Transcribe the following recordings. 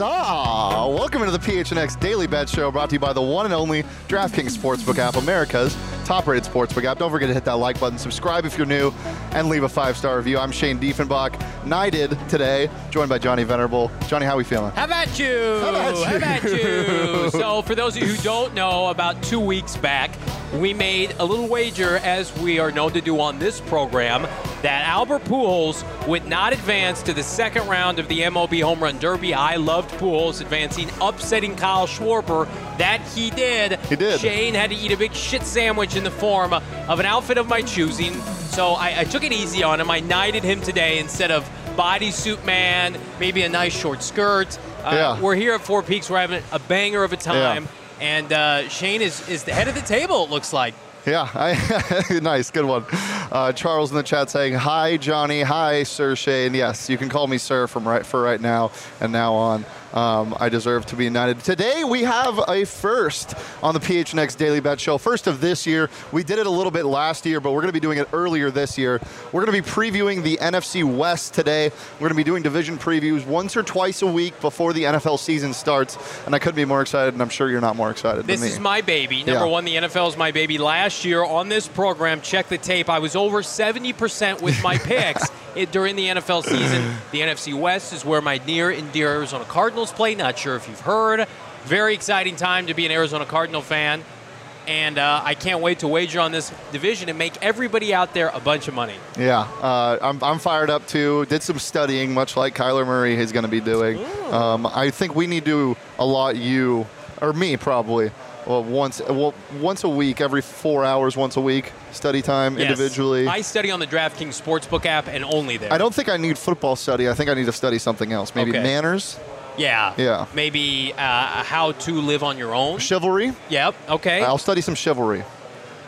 Huzzah! Welcome into the PHNX Daily Bet Show brought to you by the one and only DraftKings Sportsbook app, America's top rated sportsbook app. Don't forget to hit that like button, subscribe if you're new, and leave a five star review. I'm Shane Diefenbach, knighted today, joined by Johnny Venerable. Johnny, how are we feeling? How about you? How about you? How about you? so, for those of you who don't know, about two weeks back, we made a little wager, as we are known to do on this program, that Albert Pujols would not advance to the second round of the MLB Home Run Derby. I loved Pujols advancing, upsetting Kyle Schwarber. That he did. He did. Shane had to eat a big shit sandwich in the form of an outfit of my choosing. So I, I took it easy on him. I knighted him today instead of bodysuit man, maybe a nice short skirt. Uh, Yeah. We're here at Four Peaks. We're having a banger of a time. And uh, Shane is, is the head of the table, it looks like. Yeah, I, nice, good one. Uh, Charles in the chat saying, "Hi, Johnny. Hi, Sir Shane. Yes, you can call me Sir from right for right now and now on. Um, I deserve to be united. Today we have a first on the PHNX Daily Bet Show. First of this year. We did it a little bit last year, but we're going to be doing it earlier this year. We're going to be previewing the NFC West today. We're going to be doing division previews once or twice a week before the NFL season starts, and I couldn't be more excited. And I'm sure you're not more excited. This than me. is my baby. Number Yeah. one, the NFL is my baby. Last year on this program, check the tape. I was over 70% with my picks during the NFL season. The NFC West is where my near and dear Arizona Cardinals play. Not sure if you've heard. Very exciting time to be an Arizona Cardinal fan. And uh, I can't wait to wager on this division and make everybody out there a bunch of money. Yeah, uh, I'm, I'm fired up too. Did some studying, much like Kyler Murray is going to be doing. Um, I think we need to allot you, or me probably, well, once well, once a week, every four hours, once a week, study time Yes. individually. I study on the DraftKings Sportsbook app and only there. I don't think I need football study. I think I need to study something else. Maybe Okay. manners, Yeah. Yeah. Maybe uh, how to live on your own. chivalry. Yep. Okay. I'll study some chivalry.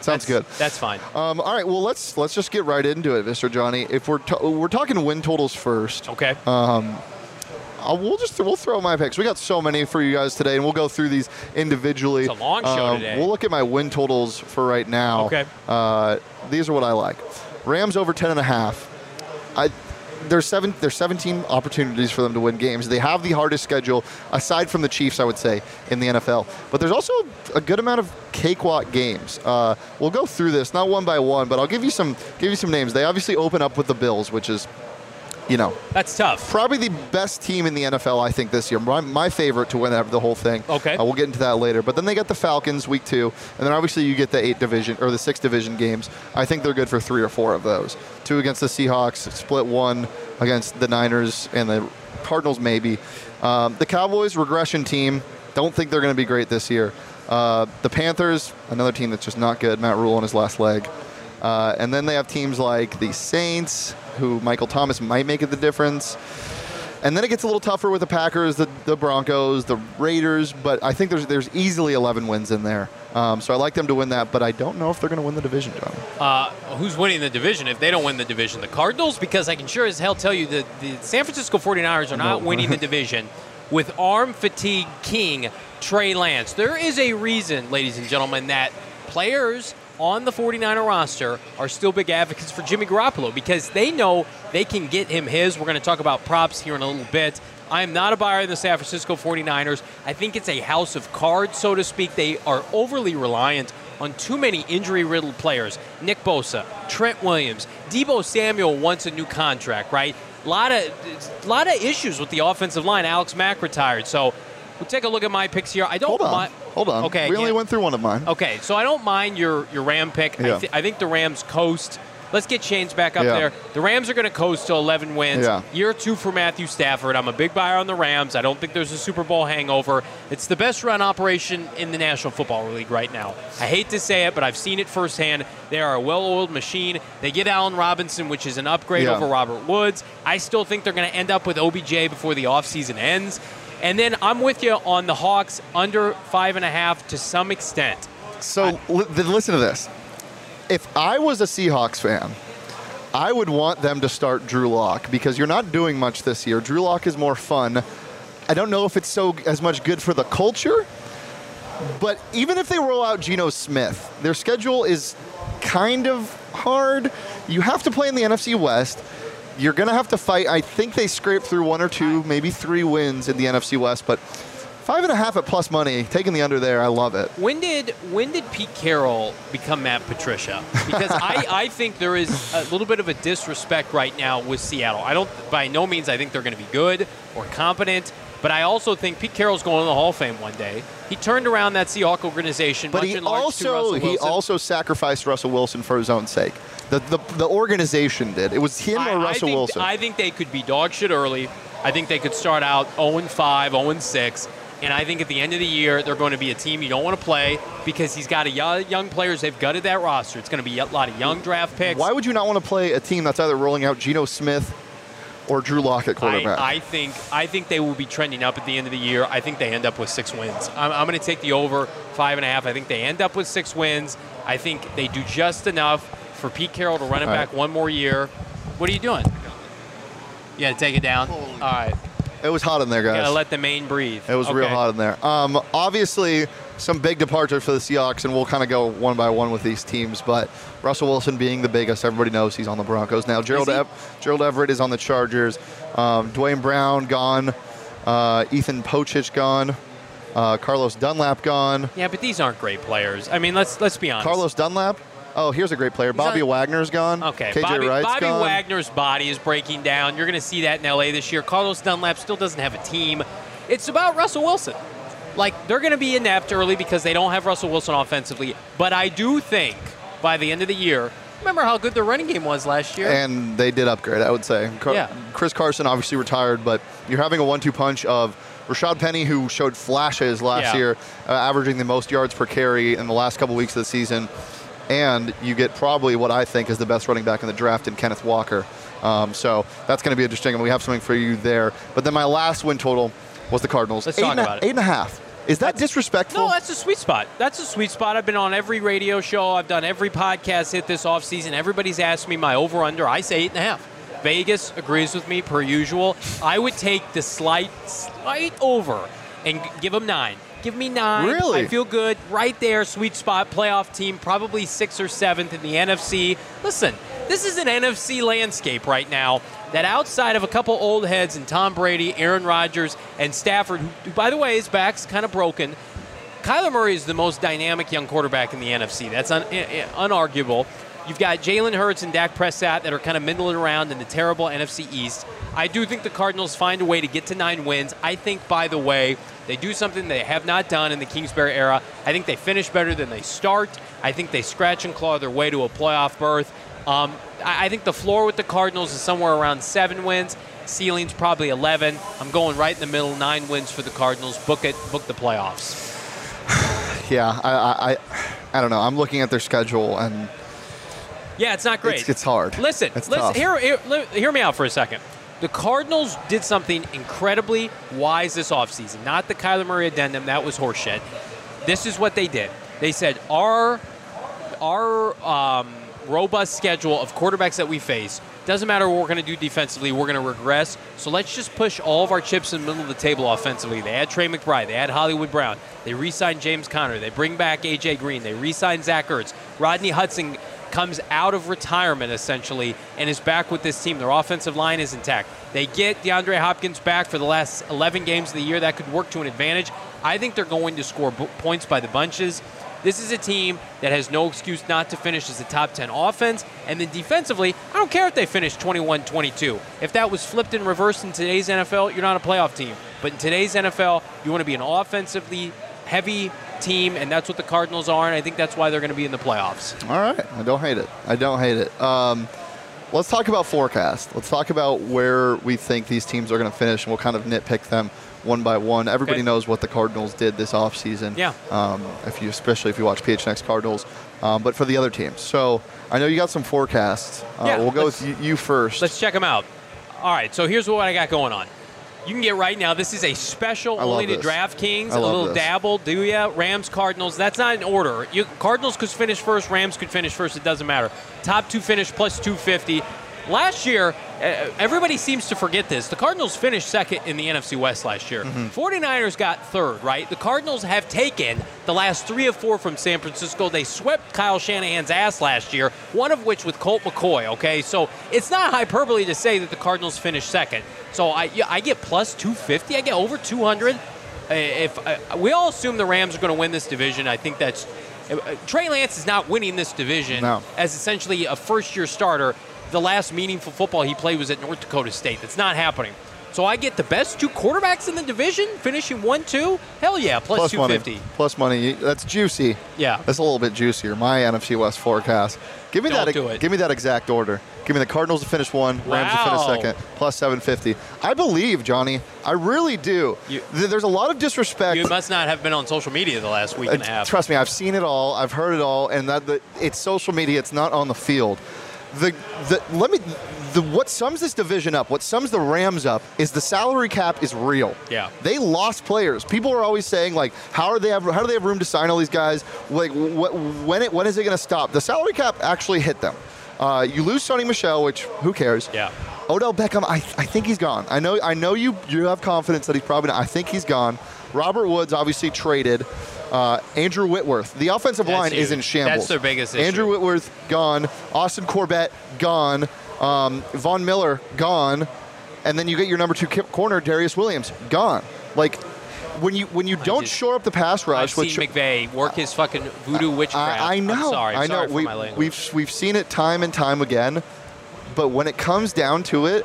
Sounds That's- good. That's fine. Um, all right, well let's let's just get right into it, Mr. Johnny. If we're we're talking win totals first, Okay. Uh, we'll just we'll throw my picks. We got so many for you guys today, and we'll go through these individually. It's a long show Um, today. We'll look at my win totals for right now. Okay. Uh, these are what I like. Rams over ten and a half. I there's seven there's 17 opportunities for them to win games. They have the hardest schedule aside from the Chiefs, I would say, in the NFL. But there's also a good amount of cakewalk games. Uh, we'll go through this not one by one, but I'll give you some give you some names. They obviously open up with the Bills, which is, you know, That's tough. probably the best team in the NFL, I think, this year. My, my favorite to win the whole thing. Okay. Uh, we'll get into that later. But then they get the Falcons week two, and then obviously you get the eight division or the six division games. I think they're good for three or four of those. Two against the Seahawks, split one against the Niners and the Cardinals, maybe. Um, the Cowboys regression team. Don't think they're going to be great this year. Uh, the Panthers, another team that's just not good. Matt Rhule on his last leg. Uh, and then they have teams like the Saints, who Michael Thomas might make it the difference. And then it gets a little tougher with the Packers, the, the Broncos, the Raiders, but I think there's there's easily 11 wins in there. Um, so I like them to win that, but I don't know if they're going to win the division, John. Uh, who's winning the division if they don't win the division? The Cardinals? Because I can sure as hell tell you that the San Francisco 49ers are not No. winning the division with arm fatigue king Trey Lance. There is a reason, ladies and gentlemen, that players on the 49er roster are still big advocates for Jimmy Garoppolo because they know they can get him his. We're going to talk about props here in a little bit. I am not a buyer of the San Francisco 49ers. I think it's a house of cards, so to speak. They are overly reliant on too many injury riddled players. Nick Bosa, Trent Williams, Deebo Samuel wants a new contract, right? A lot of, lot of issues with the offensive line. Alex Mack retired. So we'll take a look at my picks here. I don't mind. Hold on. Okay. We only yeah. went through one of mine. Okay, so I don't mind your, your Ram pick. I, Yeah. I think the Rams coast Let's get Chains back up Yeah. there. The Rams are going to coast to 11 wins. Yeah. Year two for Matthew Stafford. I'm a big buyer on the Rams. I don't think there's a Super Bowl hangover. It's the best run operation in the National Football League right now. I hate to say it, but I've seen it firsthand. They are a well-oiled machine. They get Allen Robinson, which is an upgrade Yeah. over Robert Woods. I still think they're going to end up with OBJ before the offseason ends. And then I'm with you on the Hawks under five and a half to some extent. So li- then listen to this. If I was a Seahawks fan, I would want them to start Drew Lock because you're not doing much this year. Drew Lock is more fun. I don't know if it's so as much good for the culture, but even if they roll out Geno Smith, their schedule is kind of hard. You have to play in the NFC West. You're going to have to fight. I think they scraped through one or two, maybe three wins in the NFC West, but five and a half at plus money, taking the under there, I love it. When did when did Pete Carroll become Matt Patricia? Because I, I think there is a little bit of a disrespect right now with Seattle. I don't by no means I think they're going to be good or competent, but I also think Pete Carroll's going to the Hall of Fame one day. He turned around that Seahawk organization, But much he in large to also Russell he also sacrificed Russell Wilson for his own sake. The the, the organization did. It was him I, or I Russell think, Wilson. I think they could be dog shit early. I think they could start out 0 5, 0 6. And I think at the end of the year, they're going to be a team you don't want to play because he's got a young, young players. They've gutted that roster. It's going to be a lot of young draft picks. Why would you not want to play a team that's either rolling out Geno Smith or Drew Lock at quarterback? I, I think I think they will be trending up at the end of the year. I think they end up with six wins. I'm, I'm going to take the over five and a half. I think they end up with six wins. I think they do just enough for Pete Carroll to run All right. back one more year. What are you doing? Yeah, take it down. All right, it was hot in there, guys. gotta let the main breathe. It was real hot in there. Um, obviously, some big departures for the Seahawks, and we'll kind of go one by one with these teams. But Russell Wilson being the biggest, everybody knows he's on the Broncos now. Gerald. Ev- Gerald Everett is on the Chargers. Um, Duane Brown gone. Uh, Ethan Pocic gone. Uh, Carlos Dunlap gone. Yeah, but these aren't great players. I mean, let's let's be honest. Carlos Dunlap. Oh, here's a great player. Bobby Wagner's gone. Okay, KJ Bobby, Wright's Bobby gone. Wagner's body is breaking down. You're going to see that in LA this year. Carlos Dunlap still doesn't have a team. It's about Russell Wilson. Like they're going to be inept early because they don't have Russell Wilson offensively. But I do think by the end of the year, remember how good the running game was last year. And they did upgrade, I would say. Car- Yeah. Chris Carson obviously retired, but you're having a one-two punch of Rashad Penny, who showed flashes last Yeah. year, uh, averaging the most yards per carry in the last couple weeks of the season, and you get probably what I think is the best running back in the draft in Kenneth Walker. Um, so that's going to be interesting, and we have something for you there. But then my last win total was the Cardinals. Let's eight talk and a- about it. Eight and a half. Is that disrespectful? No, that's a sweet spot. That's a sweet spot. I've been on every radio show. I've done every podcast hit this offseason. Everybody's asked me my over under. I say eight and a half. Vegas agrees with me per usual. I would take the slight, slight over and give them nine. Give me nine. Really? I feel good. Right there, sweet spot, playoff team, probably sixth or seventh in the NFC. Listen, this is an NFC landscape right now that outside of a couple old heads and Tom Brady, Aaron Rodgers, and Stafford, who, by the way, his back's kind of broken. Kyler Murray is the most dynamic young quarterback in the NFC. That's un- unarguable. You've got Jalen Hurts and Dak Prescott that are kind of middling around in the terrible NFC East. I do think the Cardinals find a way to get to nine wins. I think, by the way, they do something they have not done in the Kingsbury era. I think they finish better than they start. I think they scratch and claw their way to a playoff berth. Um, I I think the floor with the Cardinals is somewhere around seven wins. Ceiling's probably 11. I'm going right in the middle, nine wins for the Cardinals. Book it, book the playoffs. yeah, I, I, I, I don't know. I'm looking at their schedule, and Yeah, it's not great. It's- it's hard. Listen, It's listen. Hear, hear, hear me out for a second. The Cardinals did something incredibly wise this offseason. Not the Kyler Murray addendum. That was horseshit. This is what they did. They said our our um, robust schedule of quarterbacks that we face doesn't matter what we're going to do defensively. We're going to regress. So let's just push all of our chips in the middle of the table offensively. They had Trey McBride. They had Hollywood Brown. They re-signed James Conner. They bring back AJ Green. They re-signed Zach Ertz. Rodney Hudson comes out of retirement essentially and is back with this team. Their offensive line is intact. They get DeAndre Hopkins back for the last 11 games of the year. That could work to an advantage. I think they're going to score points by the bunches. This is a team that has no excuse not to finish as a top 10 offense. And then defensively, I don't care if they finish 21 22. If that was flipped and reversed in today's NFL, you're not a playoff team. But in today's NFL, you want to be an offensively heavy team, and that's what the Cardinals are, and I think that's why they're going to be in the playoffs. All right, I don't hate it. I don't hate it. Um, let's talk about forecast. Let's talk about where we think these teams are going to finish, and we'll kind of nitpick them one by one. Everybody Okay. knows what the Cardinals did this offseason. Yeah. Um, if you, especially if you watch PHNX Cardinals, um, but for the other teams. So I know you got some forecasts. Uh, Yeah, we'll go with you, you first. Let's check them out. All right, so here's what I got going on. You can get right now. This is a special only to. DraftKings. A little this. dabble, do ya? Rams, Cardinals. That's not in order. You, Cardinals could finish first. Rams could finish first. It doesn't matter. Top two finish plus 250. Last year, everybody seems to forget this. The Cardinals finished second in the NFC West last year. Mm-hmm. 49ers got third, right? The Cardinals have taken the last three of four from San Francisco. They swept Kyle Shanahan's ass last year, one of which with Colt McCoy, okay? So it's not hyperbole to say that the Cardinals finished second. So I, I get plus 250. I get over 200. Uh, If uh, we all assume the Rams are going to win this division, I think that's uh, Trey Lance is not winning this division No. as essentially a first-year starter. The last meaningful football he played was at North Dakota State. That's not happening. So I get the best two quarterbacks in the division, finishing one-two. Hell yeah, plus, Plus money. 250. Plus money. That's juicy. Yeah. That's a little bit juicier. My NFC West forecast. Give me Don't that. do it. Give me that exact order. Give me the Cardinals to finish one, Rams to finish second, plus 750. I believe, Johnny. I really do. You- There's a lot of disrespect. You must not have been on social media the last week Uh, and a half. Trust me, I've seen it all. I've heard it all, and that the, it's social media. It's not on the field. The the let me the what sums this division up, what sums the Rams up, is the salary cap is real. Yeah. they lost players. People are always saying like, how are they have how do they have room to sign all these guys? Like, what, when it when is it going to stop? The salary cap actually hit them. Uh, you lose Sony Michel, which who cares? Yeah. Odell Beckham, I, I think he's gone. I know I know you you have confidence that he's probably not. I think he's gone. Robert Woods obviously traded. Uh, Andrew Whitworth. The offensive That's line is in shambles. That's their biggest issue. Andrew Whitworth gone. Austin Corbett gone. Um, Von Miller gone. And then you get your number two corner Darious Williams gone. Like when you when you don't just- shore up the pass I've rush, seen which McVay work his fucking voodoo witchcraft. I, I know. I'm sorry. I know. Sorry for we, we've we've seen it time and time again, but when it comes down to it,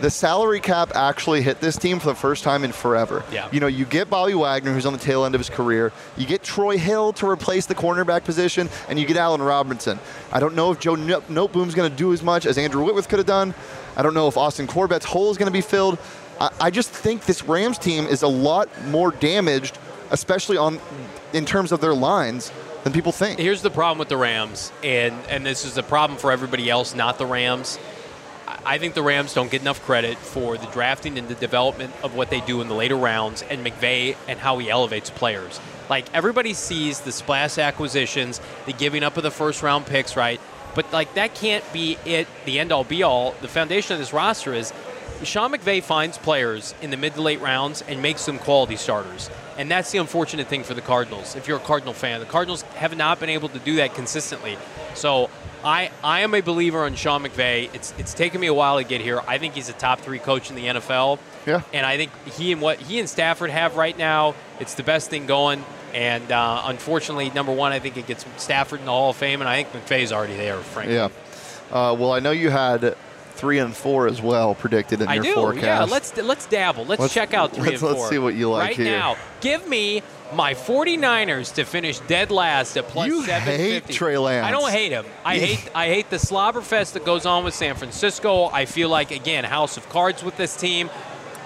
the salary cap actually hit this team for the first time in forever. Yeah. You know, you get Bobby Wagner, who's on the tail end of his career. You get Troy Hill to replace the cornerback position, and you get Allen Robinson. I don't know if Joe No- Noteboom's going to do as much as Andrew Whitworth could have done. I don't know if Austin Corbett's hole is going to be filled. I, I just think this Rams team is a lot more damaged, especially on in terms of their lines, than people think. Here's the problem with the Rams, and and this is a problem for everybody else, not the Rams. I- think the Rams don't get enough credit for the drafting and the development of what they do in the later rounds, and McVay and how he elevates players. Like everybody sees the splash acquisitions, the giving up of the first round picks, right? But like that can't be it. The end all be all. The foundation of this roster is Sean McVay finds players in the mid to late rounds and makes them quality starters. And that's the unfortunate thing for the Cardinals. If you're a Cardinal fan, the Cardinals have not been able to do that consistently. So I, I am a believer on Sean McVay. It's it's taken me a while to get here. I think he's a top three coach in the NFL. Yeah. And I think he and what he and Stafford have right now, it's the best thing going. And uh, unfortunately, number one, I think it gets Stafford in the Hall of Fame, and I think McVay's already there, frankly. Yeah. Uh, well, I know you had three and four as well predicted in I your do. forecast. Yeah, let's let's dabble. Let's, Let's- check out 3 let's- and let's 4. see what you like right here. now. Give me my 49ers to finish dead last at plus You 750. hate Trey Lance. I don't hate him. I hate I hate the slobber fest that goes on with San Francisco. I feel like again, house of cards with this team.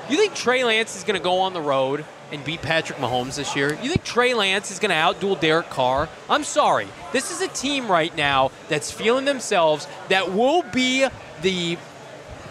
You think Trey Lance is going to go on the road and beat Patrick Mahomes this year? You think Trey Lance is going to outduel Derek Carr? I'm sorry. This is a team right now that's feeling themselves that will be the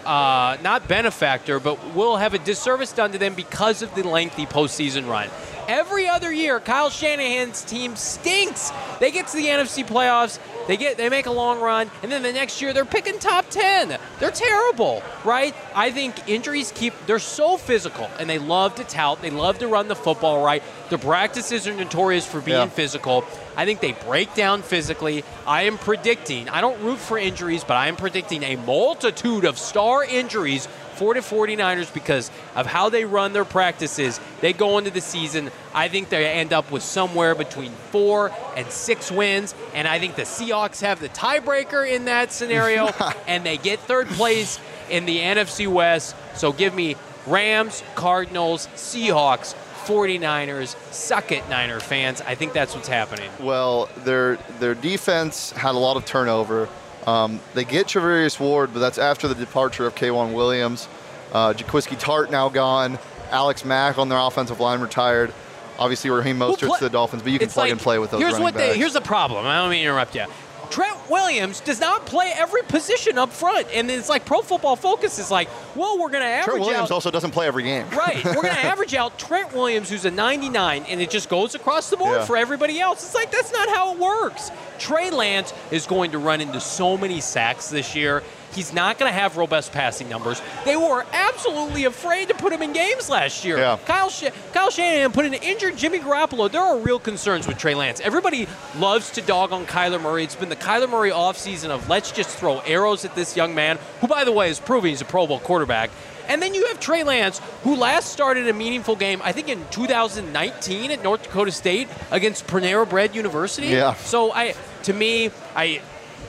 uh, not benefactor, but will have a disservice done to them because of the lengthy postseason run. Every other year, Kyle Shanahan's team stinks. They get to the NFC playoffs, they get they make a long run, and then the next year they're picking top ten. They're terrible, right? I think injuries keep they're so physical and they love to tout, they love to run the football right. The practices are notorious for being Yeah. physical. I think they break down physically. I am predicting, I don't root for injuries, but I am predicting a multitude of star injuries the 49ers because of how they run their practices. They go into the season, I think they end up with somewhere between four and six wins. And I think the Seahawks have the tiebreaker in that scenario, and they get third place in the NFC West. So give me Rams, Cardinals, Seahawks 49ers, suck it, Niner fans. I think that's what's happening. Well, their their defense had a lot of turnover. Um, they get Charvarius Ward, but that's after the departure of K'Waun Williams. Uh, Jaquiski Tartt now gone. Alex Mack on their offensive line retired. Obviously, Raheem Mostert's play- to the Dolphins, but you can plug like- and play with those Here's what backs. they, here's the problem. I don't mean to interrupt you. Trent Williams does not play every position up front, and it's like Pro Football Focus is like, well, we're going to average out. Trent Williams out. also doesn't play every game. Right. We're going to average out Trent Williams, who's a 99, and it just goes across the board Yeah. for everybody else. It's like, that's not how it works. Trey Lance is going to run into so many sacks this year. He's not going to have robust passing numbers. They were absolutely afraid to put him in games last year. Yeah. Kyle, Sh- Kyle Shanahan put an injured Jimmy Garoppolo. There are real concerns with Trey Lance. Everybody loves to dog on Kyler Murray. It's been the Kyler Murray offseason of let's just throw arrows at this young man, who, by the way, is proving he's a Pro Bowl quarterback. And then you have Trey Lance, who last started a meaningful game, I think in 2019 at North Dakota State against Panera Bread University. Yeah. So I, to me, I,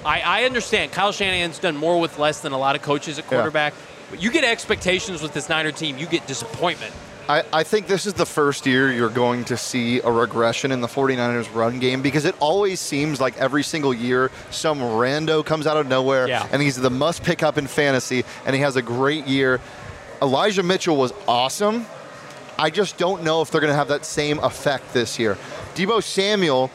I, I understand Kyle Shanahan's done more with less than a lot of coaches at quarterback. But you get expectations with this Niner team, you get disappointment. I, I think this is the first year you're going to see a regression in the 49ers run game because it always seems like every single year some rando comes out of nowhere Yeah. and he's the must pick up in fantasy and he has a great year. Elijah Mitchell was awesome. I just don't know if they're going to have that same effect this year. Deebo Samuel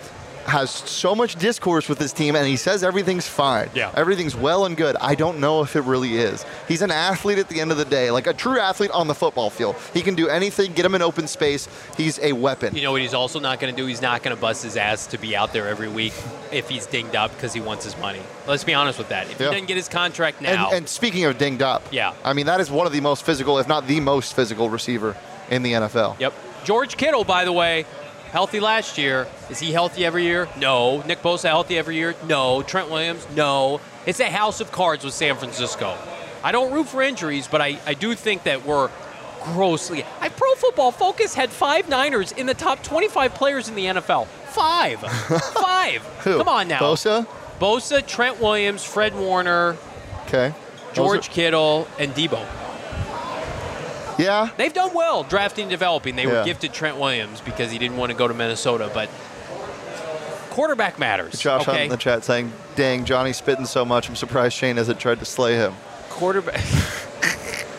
has so much discourse with his team and he says everything's fine. Yeah. Everything's well and good. I don't know if it really is. He's an athlete at the end of the day, like a true athlete on the football field. He can do anything, get him in open space. He's a weapon. You know what he's also not going to do? He's not going to bust his ass to be out there every week if he's dinged up because he wants his money. Let's be honest with that. If Yeah. he doesn't get his contract And, now, and speaking of dinged up, Yeah. I mean that is one of the most physical, if not the most physical receiver in the NFL. yep. George Kittle, by the way, healthy last year. Is he healthy every year? No. Nick Bosa healthy every year? No. Trent Williams? No. It's a house of cards with San Francisco. I don't root for injuries, but I, I do think that we're grossly. I Pro Football Focus had five Niners in the top 25 players in the NFL. Five. Five. Who? Come on now. Bosa? Bosa, Trent Williams, Fred Warner, Okay. George Kittle, and Deebo. Yeah. They've done well drafting and developing. They were gifted Trent Williams because he didn't want to go to Minnesota, but quarterback matters. Josh Hunt okay? in the chat saying, dang, Johnny's spitting so much. I'm surprised Shane hasn't tried to slay him. quarterback.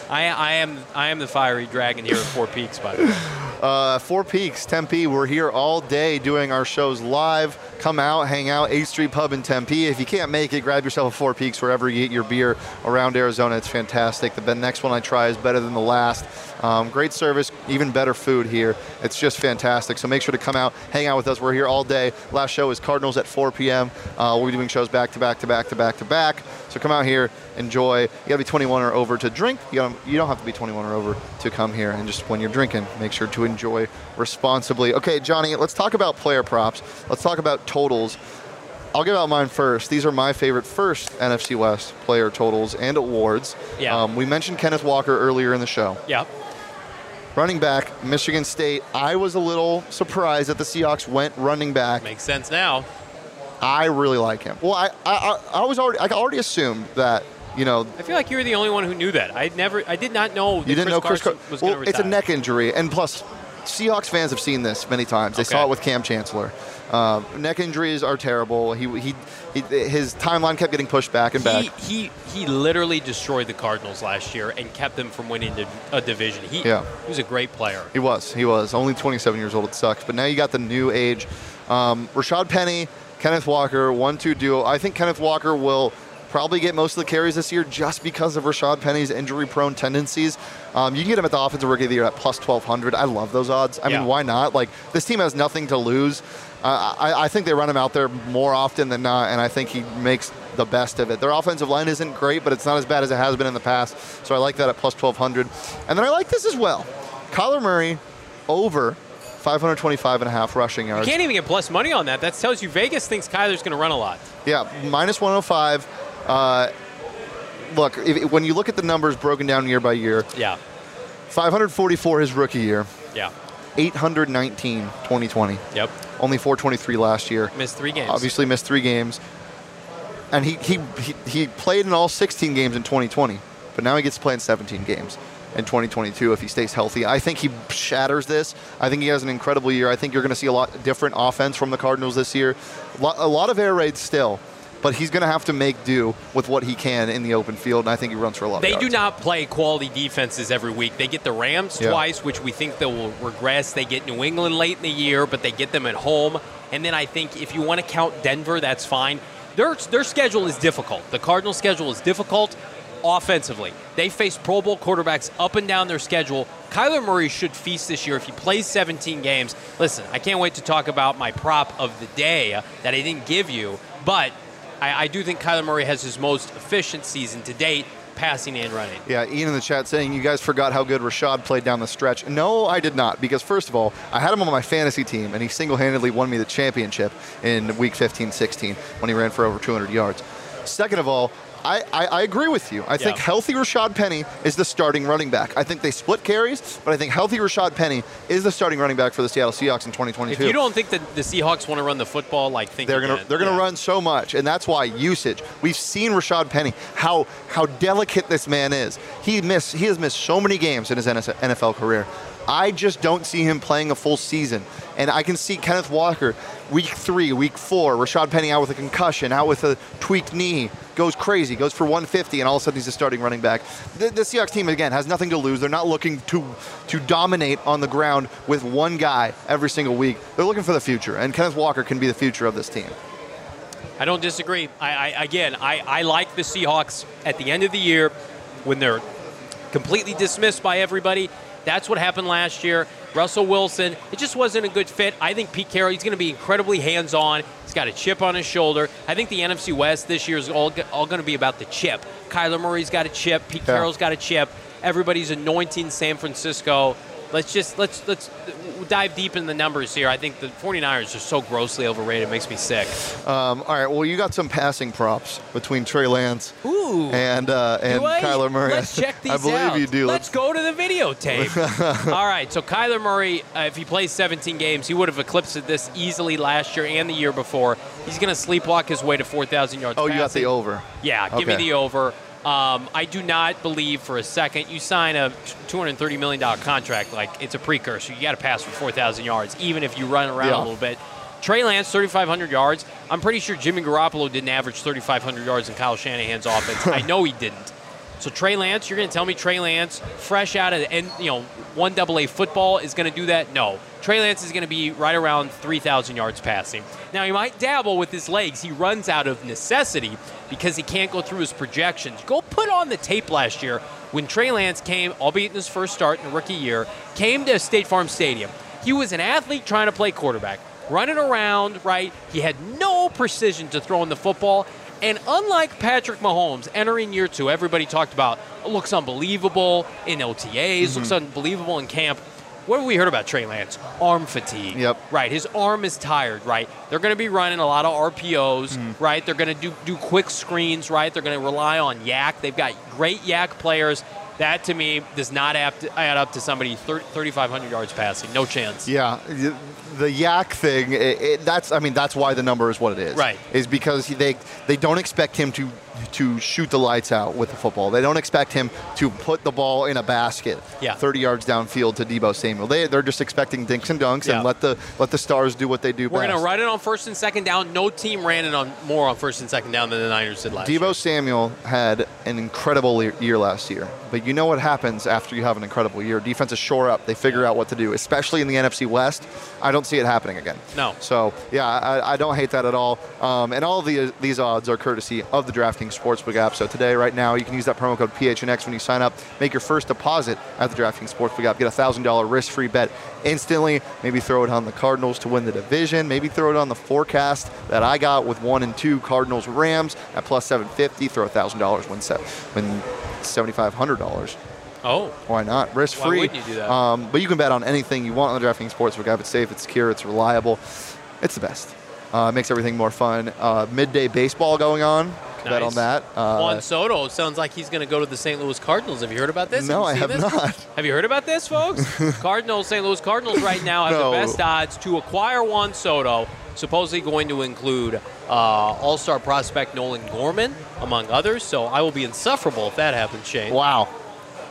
I, I am I am the fiery dragon here at Four Peaks, by the way. Uh, Four Peaks, Tempe. We're here all day doing our shows live. Come out, hang out, 8th Street Pub in Tempe. If you can't make it, grab yourself a Four Peaks wherever you get your beer around Arizona. It's fantastic. The next one I try is better than the last. Um, great service, even better food here. It's just fantastic. So make sure to come out, hang out with us. We're here all day. Last show is Cardinals at 4 p.m. Uh, we'll be doing shows back to back to back to back to back. So come out here, enjoy. You gotta be 21 or over to drink. You, gotta, you don't have to be 21 or over to come here. And just when you're drinking, make sure to enjoy responsibly. Okay, Johnny, let's talk about player props. Let's talk about totals. I'll give out mine first. These are my favorite first NFC West player totals and awards. Yeah. Um, we mentioned Kenneth Walker earlier in the show. Yeah. Running back, Michigan State. I was a little surprised that the Seahawks went running back. Makes sense now. I really like him. Well, I, I, I was already I already assumed that you know I feel like you were the only one who knew that. I never I did not know that you didn't Chris know Chris Carson Car- was well, going to it's a neck injury, and plus, Seahawks fans have seen this many times. They saw it with Kam Chancellor. Uh, neck injuries are terrible. He, he he his timeline kept getting pushed back and back. He, he he literally destroyed the Cardinals last year and kept them from winning a division. He, Yeah. he was a great player. He was. He was. Only 27 years old. It sucks. But now you got the new age. Um, Rashad Penny, Kenneth Walker, one-two duo. I think Kenneth Walker will probably get most of the carries this year just because of Rashad Penny's injury-prone tendencies. Um, you can get him at the offensive rookie of the year at plus 1,200. I love those odds. I Yeah. mean, why not? Like this team has nothing to lose. Uh, I, I think they run him out there more often than not, and I think he makes the best of it. Their offensive line isn't great, but it's not as bad as it has been in the past. So I like that at plus 1,200. And then I like this as well. Kyler Murray over 525 and a half rushing yards. You can't even get plus money on that. That tells you Vegas thinks Kyler's going to run a lot. Yeah, minus 105. Uh, look, if, when you look at the numbers broken down year by year, Yeah. 544 his rookie year, Yeah. 819 2020, Yep. only 423 last year. Missed three games. Obviously missed three games, and he, he he he played in all 16 games in 2020, but now he gets to play in 17 games. in 2022 if he stays healthy. I think he shatters this. I think he has an incredible year. I think you're going to see a lot different offense from the Cardinals this year. A lot of air raids still but he's going to have to make do with what he can in the open field, and I think he runs for a lot. They do not play quality defenses every week. They get the Rams yeah. twice, which we think they will regress. They get New England late in the year, but they get them at home. And then I think if you want to count Denver, that's fine. Their, their schedule is difficult. The Cardinals' schedule is difficult offensively. They face Pro Bowl quarterbacks up and down their schedule. Kyler Murray should feast this year if he plays 17 games. Listen, I can't wait to talk about my prop of the day that I didn't give you, but I, I do think Kyler Murray has his most efficient season to date passing and running. Yeah, Ian in the chat saying you guys forgot how good Rashad played down the stretch. No, I did not, because first of all, I had him on my fantasy team, and he single-handedly won me the championship in Week 15-16 when he ran for over 200 yards. Second of all, I, I, I, agree with you. I yeah. think healthy Rashad Penny is the starting running back. I think they split carries, but I think healthy Rashad Penny is the starting running back for the Seattle Seahawks in 2022. If you don't think that the Seahawks want to run the football, like think they're going to they're going to yeah. run so much, and that's why usage. We've seen Rashad Penny how how delicate this man is. He miss he has missed so many games in his NFL career. I just don't see him playing a full season. And I can see Kenneth Walker, week three, week four, Rashad Penny out with a concussion, out with a tweaked knee, goes crazy, goes for 150, and all of a sudden he's a starting running back. The, the Seahawks team, again, has nothing to lose. They're not looking to, to dominate on the ground with one guy every single week. They're looking for the future, and Kenneth Walker can be the future of this team. I don't disagree. I, I again, I, I like the Seahawks at the end of the year when they're completely dismissed by everybody that's what happened last year. Russell Wilson, it just wasn't a good fit. I think Pete Carroll, he's going to be incredibly hands on. He's got a chip on his shoulder. I think the NFC West this year is all, all going to be about the chip. Kyler Murray's got a chip. Pete yeah. Carroll's got a chip. Everybody's anointing San Francisco. Let's just let's let's dive deep in the numbers here. I think the 49ers are so grossly overrated. It makes me sick. Um, all right. Well, you got some passing props between Trey Lance Ooh. and uh, and Kyler Murray. Let's check these I believe out. you do. Let's, Let's go to the videotape. all right. So Kyler Murray, uh, if he plays 17 games, he would have eclipsed this easily last year and the year before. He's going to sleepwalk his way to 4,000 yards. Oh, passing. you got the over. Yeah. Give okay. me the over. Um, I do not believe for a second you sign a $230 million contract like it's a precursor. You got to pass for 4,000 yards, even if you run around yeah. a little bit. Trey Lance, 3,500 yards. I'm pretty sure Jimmy Garoppolo didn't average 3,500 yards in Kyle Shanahan's offense. I know he didn't. So Trey Lance, you're going to tell me Trey Lance, fresh out of the, you know one double A football, is going to do that? No. Trey Lance is going to be right around 3,000 yards passing. Now he might dabble with his legs. He runs out of necessity because he can't go through his projections. Go put on the tape last year when Trey Lance came, albeit in his first start in a rookie year, came to State Farm Stadium. He was an athlete trying to play quarterback, running around. Right, he had no precision to throwing the football. And unlike Patrick Mahomes entering year two, everybody talked about looks unbelievable in OTAs, mm-hmm. looks unbelievable in camp. What have we heard about Trey Lance? Arm fatigue. Yep. Right. His arm is tired, right? They're going to be running a lot of RPOs, mm. right? They're going to do, do quick screens, right? They're going to rely on YAC. They've got great YAC players. That to me does not add up to somebody 3,500 yards passing. No chance. Yeah, the YAC thing. It, it, that's I mean that's why the number is what it is. Right. Is because they they don't expect him to to shoot the lights out with the football. They don't expect him to put the ball in a basket yeah. 30 yards downfield to Deebo Samuel. They, they're just expecting dinks and dunks yeah. and let the let the stars do what they do We're going to run it on first and second down. No team ran it on more on first and second down than the Niners did last Deebo year. Samuel had an incredible year last year. But you know what happens after you have an incredible year? Defenses shore up. They figure out what to do, especially in the NFC West. I don't see it happening again. No. So, yeah, I, I don't hate that at all. Um, and all of the, these odds are courtesy of the DraftKings Sportsbook app. So today, right now, you can use that promo code PHNX when you sign up. Make your first deposit at the DraftKings Sportsbook app. Get a $1,000 risk-free bet instantly. Maybe throw it on the Cardinals to win the division. Maybe throw it on the forecast that I got with one and two Cardinals Rams at plus 750. Throw $1,000, win, set, win $7,500. Oh. Why not? Risk free. Why wouldn't you do that? Um, but you can bet on anything you want on the DraftKings Sportsbook app. It's safe, it's secure, it's reliable. It's the best. Uh, makes everything more fun. Uh, midday baseball going on. Nice. Bet on that. Uh, Juan Soto sounds like he's going to go to the St. Louis Cardinals. Have you heard about this? No, have I have this? not. Have you heard about this, folks? Cardinals, St. Louis Cardinals right now have no. the best odds to acquire Juan Soto, supposedly going to include uh, All Star prospect Nolan Gorman, among others. So I will be insufferable if that happens, Shane. Wow.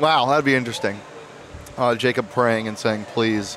Wow, that'd be interesting. Uh, Jacob praying and saying, "Please,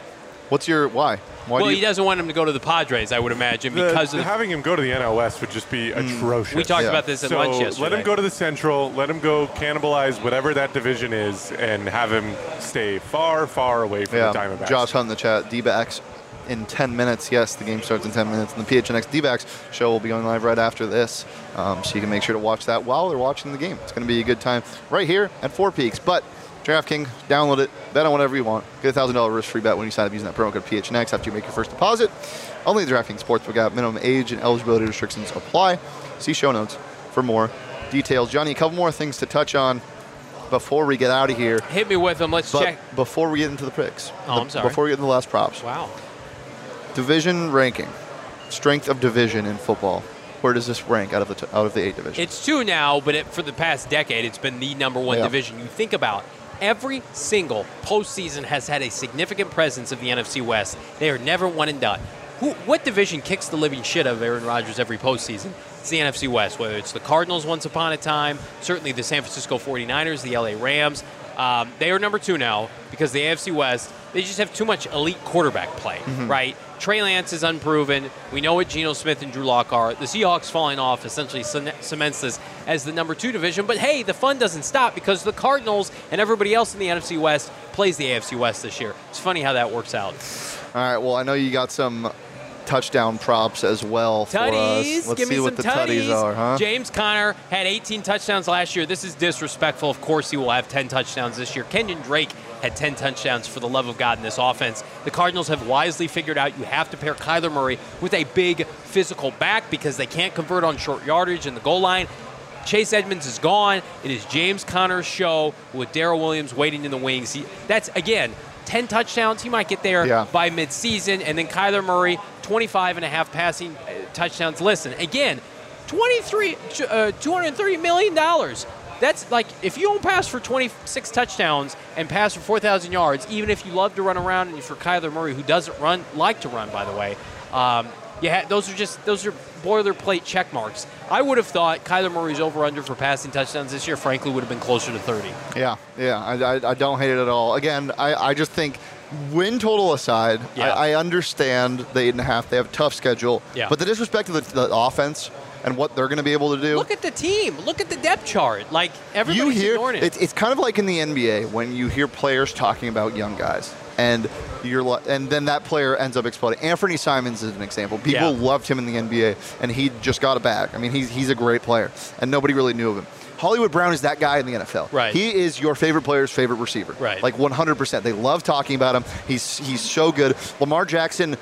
what's your why? Why well, do you?" he doesn't want him to go to the Padres, I would imagine, The- because of the, having him go to the NLS would just be atrocious. we talked Yeah. about this at so lunch yesterday. let him go to the Central. Let him go cannibalize whatever that division is, and have him stay far, far away from yeah, the Diamondbacks. Josh Hunt in the chat. D-backs in 10 minutes. Yes, the game starts in 10 minutes, and the PHNX D-backs show will be going live right after this, um, so you can make sure to watch that while they're watching the game. It's going to be a good time right here at Four Peaks. But DraftKings, download it, bet on whatever you want. Get a thousand dollar risk free bet when you sign up using that promo code PHNX after you make your first deposit. Only the DraftKings Sportsbook app. Minimum age and eligibility restrictions apply. See show notes for more details. Johnny, a couple more things to touch on before we get out of here. Hit me with them. Let's But check. before we get into the picks, Oh, the- I'm sorry. Before we get into the last props, Wow. division ranking, strength of division in football. Where does this rank out of the t- out of the eight divisions? It's two now, but it, for the past decade, it's been the number one Yeah. division. You think about every single postseason has had a significant presence of the NFC West. They are never one and done. Who, what division kicks the living shit out of Aaron Rodgers every postseason? It's the NFC West, whether it's the Cardinals once upon a time, certainly the San Francisco 49ers, the LA Rams. Um, they are number two now because the AFC West, they just have too much elite quarterback play, right? Trey Lance is unproven. We know what Geno Smith and Drew Lock are. The Seahawks falling off essentially cements this as the number two division. But hey, the fun doesn't stop because the Cardinals and everybody else in the NFC West plays the AFC West this year. It's funny how that works out. All right. Well, I know you got some touchdown props as well for Tutties, us. Let's give see what the tutties tutties. are, huh? James Conner had 18 touchdowns last year. This is disrespectful. Of course, he will have 10 touchdowns this year. Kenyan Drake had 10 touchdowns for the love of God in this offense. The Cardinals have wisely figured out you have to pair Kyler Murray with a big physical back because they can't convert on short yardage in the goal line. Chase Edmonds is gone. It is James Conner's show with Darrel Williams waiting in the wings. He, that's again 10 touchdowns. He might get there Yeah. by midseason. And then Kyler Murray, 25 and a half passing uh, touchdowns. Listen, again, 23, uh, 230 million dollars. That's like if you don't pass for 26 touchdowns and pass for 4,000 yards, even if you love to run around, and for Kyler Murray, who doesn't run, like to run, by the way, um, yeah, those are just those are boilerplate check marks. I would have thought Kyler Murray's over under for passing touchdowns this year, frankly, would have been closer to 30. Yeah, yeah. I, I, I don't hate it at all. Again, I, I just think win total aside, Yeah. I, I understand the eight and a half. They have a tough schedule. Yeah. But the disrespect to the, the offense and what they're going to be able to do. Look at the team. Look at the depth chart. Like you everybody's hear ignoring it. it's, it's kind of like in the NBA when you hear players talking about young guys and you're and then that player ends up exploding. Anthony Simons is an example. People Yeah. loved him in the NBA and he just got a bag. I mean, he's he's a great player and nobody really knew of him. Hollywood Brown is that guy in the NFL. Right. He is your favorite player's favorite receiver. Right. Like 100%. They love talking about him. He's he's so good. Lamar Jackson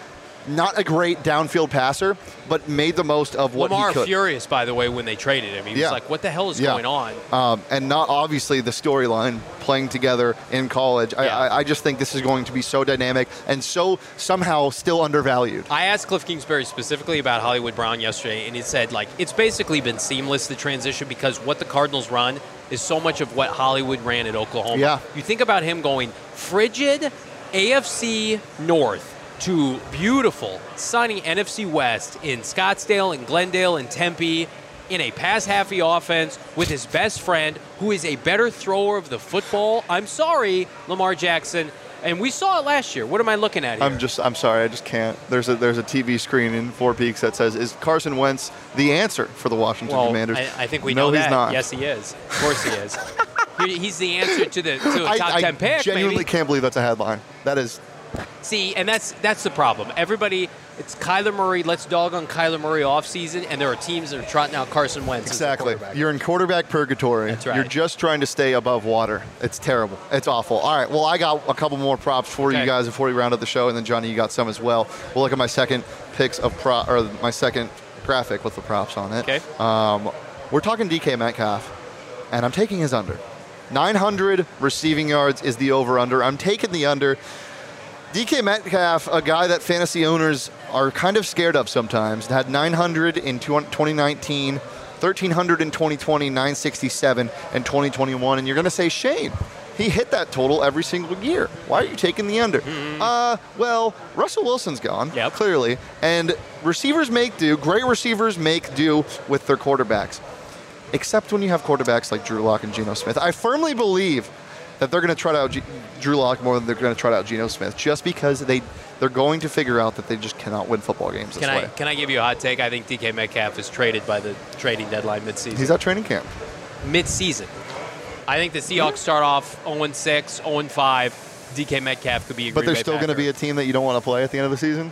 not a great downfield passer, but made the most of what Lamar he could. furious, by the way, when they traded him. He was like, "What the hell is Yeah. going on?" Um, and not obviously the storyline playing together in college. I, Yeah. I, I just think this is going to be so dynamic and so somehow still undervalued. I asked Cliff Kingsbury specifically about Hollywood Brown yesterday, and he said like it's basically been seamless the transition because what the Cardinals run is so much of what Hollywood ran at Oklahoma. Yeah. You think about him going frigid AFC North to beautiful sunny NFC West in Scottsdale and Glendale and Tempe in a pass happy offense with his best friend who is a better thrower of the football. I'm sorry, Lamar Jackson. And we saw it last year. What am I looking at here? I'm just I'm sorry, I just can't. There's a there's a TV screen in Four Peaks that says, "Is Carson Wentz the answer for the Washington Well, Commanders?" I, I think we no, know he's that. not. Yes, he is. Of course, he is. He's the answer to the to a I, top I ten pick. genuinely maybe. can't believe that's a headline. That is See, and that's that's the problem. Everybody, it's Kyler Murray. Let's dog on Kyler Murray off season, and there are teams that are trotting out Carson Wentz. exactly. You're in quarterback purgatory. That's right. You're just trying to stay above water. It's terrible. It's awful. All right. Well, I got a couple more props for you guys before we round up the show, and then Johnny, you got some as well. We'll look at my second picks of prop or my second graphic with the props on it. Okay. Um, we're talking DK Metcalf, and I'm taking his under. 900 receiving yards is the over under. I'm taking the under. DK Metcalf, a guy that fantasy owners are kind of scared of sometimes, had 900 in 2019, 1300 in 2020, 967 in 2021, and you're going to say, Shane, he hit that total every single year. Why are you taking the under? Uh, well, Russell Wilson's gone, Yep. clearly, and receivers make do. Great receivers make do with their quarterbacks except when you have quarterbacks like Drew Lock and Geno Smith. I firmly believe that they're going to try out G- Drew Lock more than they're going to try out Geno Smith, just because they they're going to figure out that they just cannot win football games this Can I way. can I give you a hot take? I think DK Metcalf is traded by the trading deadline midseason. He's at training camp. Mid-season. I think the Seahawks start off 0-6, 0-5. DK Metcalf could be a But Green they're Bay still going to be a team that you don't want to play at the end of the season.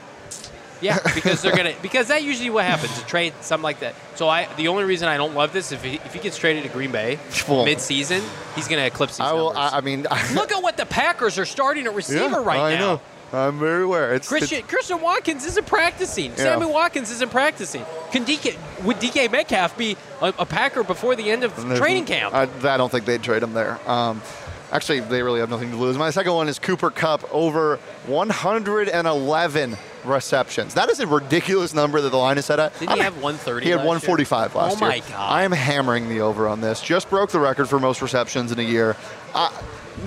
Yeah, because they're gonna because that usually what happens. A trade, something like that. So I the only reason I don't love this if he, if he gets traded to Green Bay Well, mid-season, he's gonna eclipse these I will. I, I mean, Look at what the Packers are starting at receiver yeah, right I now. know. I'm very aware. It's, Christian Christian Watkins isn't practicing. Yeah. Sammy Watkins isn't practicing. Can DK would DK Metcalf be a, a Packer before the end of it's, training camp? I, I don't think they'd trade him there. Um, actually, they really have nothing to lose. My second one is Cooper Kupp over 111 receptions. That is a ridiculous number that the line is set at. Didn't he have 130 He had last year? 145 last Oh my year. God. I am hammering the over on this. Just broke the record for most receptions in a year. I,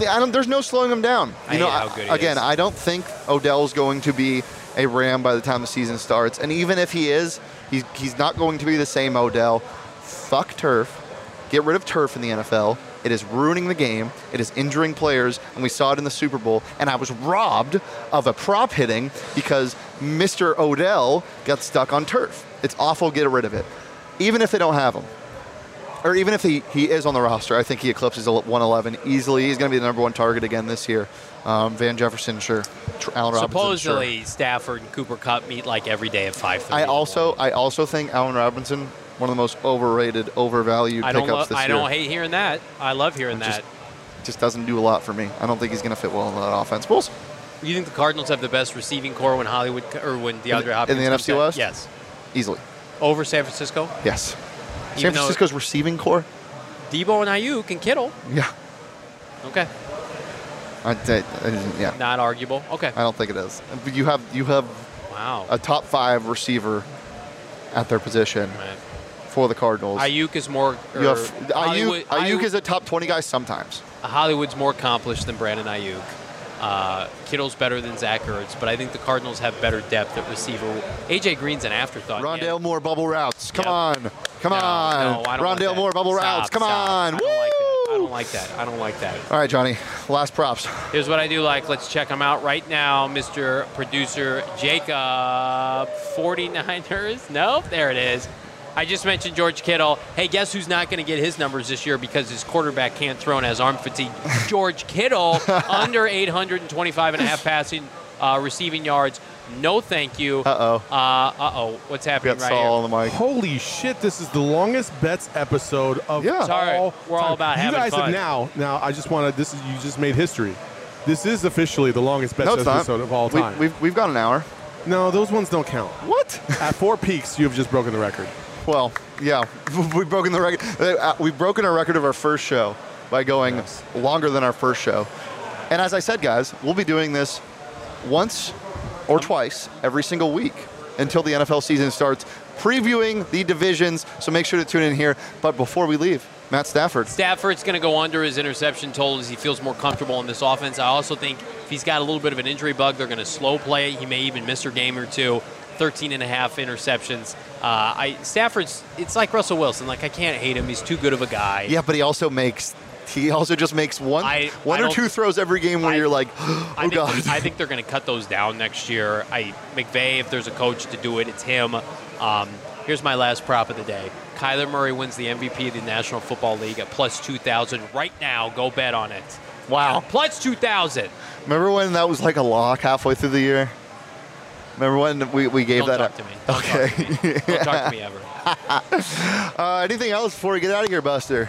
I don't, there's no slowing him down. I know, hate how good he again, is. I don't think Odell's going to be a Ram by the time the season starts. And even if he is, he's, he's not going to be the same Odell. Fuck turf. Get rid of turf in the NFL. It is ruining the game. It is injuring players, and we saw it in the Super Bowl. And I was robbed of a prop hitting because Mr. Odell got stuck on turf. It's awful. Get rid of it. Even if they don't have him, or even if he, he is on the roster, I think he eclipses a 111 easily. He's going to be the number one target again this year. Um, Van Jefferson, sure. Allen Robinson, sure. Supposedly Stafford and Cooper Kupp meet like every day at 5:30. I also I also think Allen Robinson, one of the most overrated, overvalued I pickups this I year. I don't hate hearing that. I love hearing Just- that. just doesn't do a lot for me. I don't think he's going to fit well in that offense. We'll. You think the Cardinals have the best receiving core when Hollywood or when DeAndre the- Hopkins in the comes NFC? West? Yes. easily. Over San Francisco. Yes. San Even though- Francisco's receiving core. Deebo and Aiyuk and Kittle. Yeah. Okay. I, I- I- yeah. Not arguable. Okay. I don't think it is. You have you have Wow. a top five receiver at their position Right. For the Cardinals. Aiyuk is more. you have or Aiyuk, Aiyuk is a top 20 guy sometimes. Hollywood's more accomplished than Brandon Aiyuk. Uh, Kittle's better than Zach Ertz, but I think the Cardinals have better depth at receiver. AJ Green's an afterthought. Rondale. Moore bubble routes. Come Yep. on. Come No, on. no, like Rondale that. Moore bubble Stop, routes. Come stop. on. I don't like that. I don't like that. I don't like that. All right, Johnny. Last props. Here's what I do like. Let's check them out right now, Mr. Producer Jacob. 49ers. Nope, there it is. I just mentioned George Kittle. Hey, guess who's not going to get his numbers this year because his quarterback can't throw and has arm fatigue? George Kittle, under 825 and a half passing uh, receiving yards. No, thank you. Uh-oh. Uh oh. What's We happening got right Saul here? on the mic. Holy shit! This is the longest bets episode of Yeah. Sorry, all we're all time. about you having guys fun. have now. Now I just want to. This is you just made history. This is officially the longest bets No, it's not. episode of all We, time. we've, we've got an hour. no, those ones don't count. What? At four peaks, you have just broken the record. Well, yeah, we've broken the record. Uh, We've broken our record of our first show by going Yes. longer than our first show. And as I said, guys, we'll be doing this once or twice every single week until the NFL season starts, previewing the divisions. So make sure to tune in here. But before we leave, Matt Stafford. Stafford's going to go under his interception total as he feels more comfortable in this offense. I also think if he's got a little bit of an injury bug, they're going to slow play. It. He may even miss a game or two. 13 and a half interceptions. Uh, I Stafford's it's like Russell Wilson. Like I can't hate him. He's too good of a guy. Yeah, but he also makes. He also just makes one, I- one I or two throws every game where I- you're like, oh I think, god. I think they're going to cut those down next year. I McVay, if there's a coach to do it, it's him. Um, here's my last prop of the day. Kyler Murray wins the MVP of the National Football League at plus 2,000 right now. Go bet on it. wow. Plus 2,000. Remember when that was like a lock halfway through the year? Remember when we, we gave Don't that talk up? to me. Don't Okay. talk to me. Don't talk to me ever. Uh, anything else before we get out of here, Buster?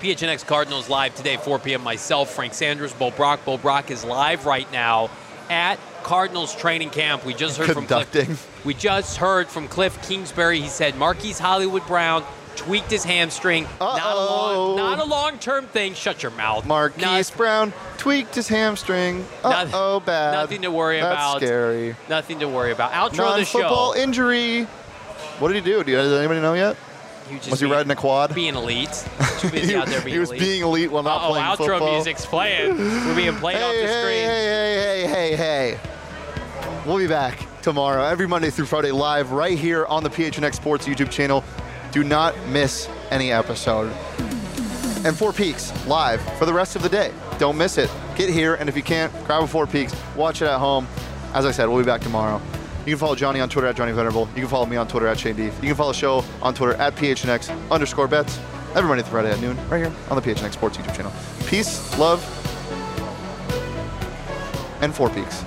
PHNX Cardinals live today, 4 p.m. Myself, Frank Sanders, Bo Brock. Bo Brock is live right now at Cardinals training camp. We just heard from Conducting. Cliff. We just heard from Cliff Kingsbury. He said Marquise Hollywood Brown tweaked his hamstring. Not a Uh-oh. long, not a long-term thing. Shut your mouth. Marquise Not- Brown tweaked his hamstring. Uh oh, bad. nothing to worry That's about. scary. nothing to worry about. Outro the show. injury. What did he do? Do does anybody know yet? You just Was he riding a quad? Being elite. Too busy he, out there being he was elite. being elite while not Uh-oh, playing outro football. music's playing. We're being played off Hey, the hey, screen. hey, hey, hey, hey, hey. We'll be back tomorrow, every Monday through Friday, live right here on the PHNX Sports YouTube channel. Do not miss any episode. and Four Peaks live for the rest of the day. Don't miss it. Get here, and if you can't, grab a Four Peaks, watch it at home. As I said, we'll be back tomorrow. You can follow Johnny on Twitter at Johnny Venerable. You can follow me on Twitter at Shane Deef. You can follow the show on Twitter at PHNX underscore bets. Every Monday through Friday at noon, right here on the PHNX Sports YouTube channel. Peace, love, and Four Peaks.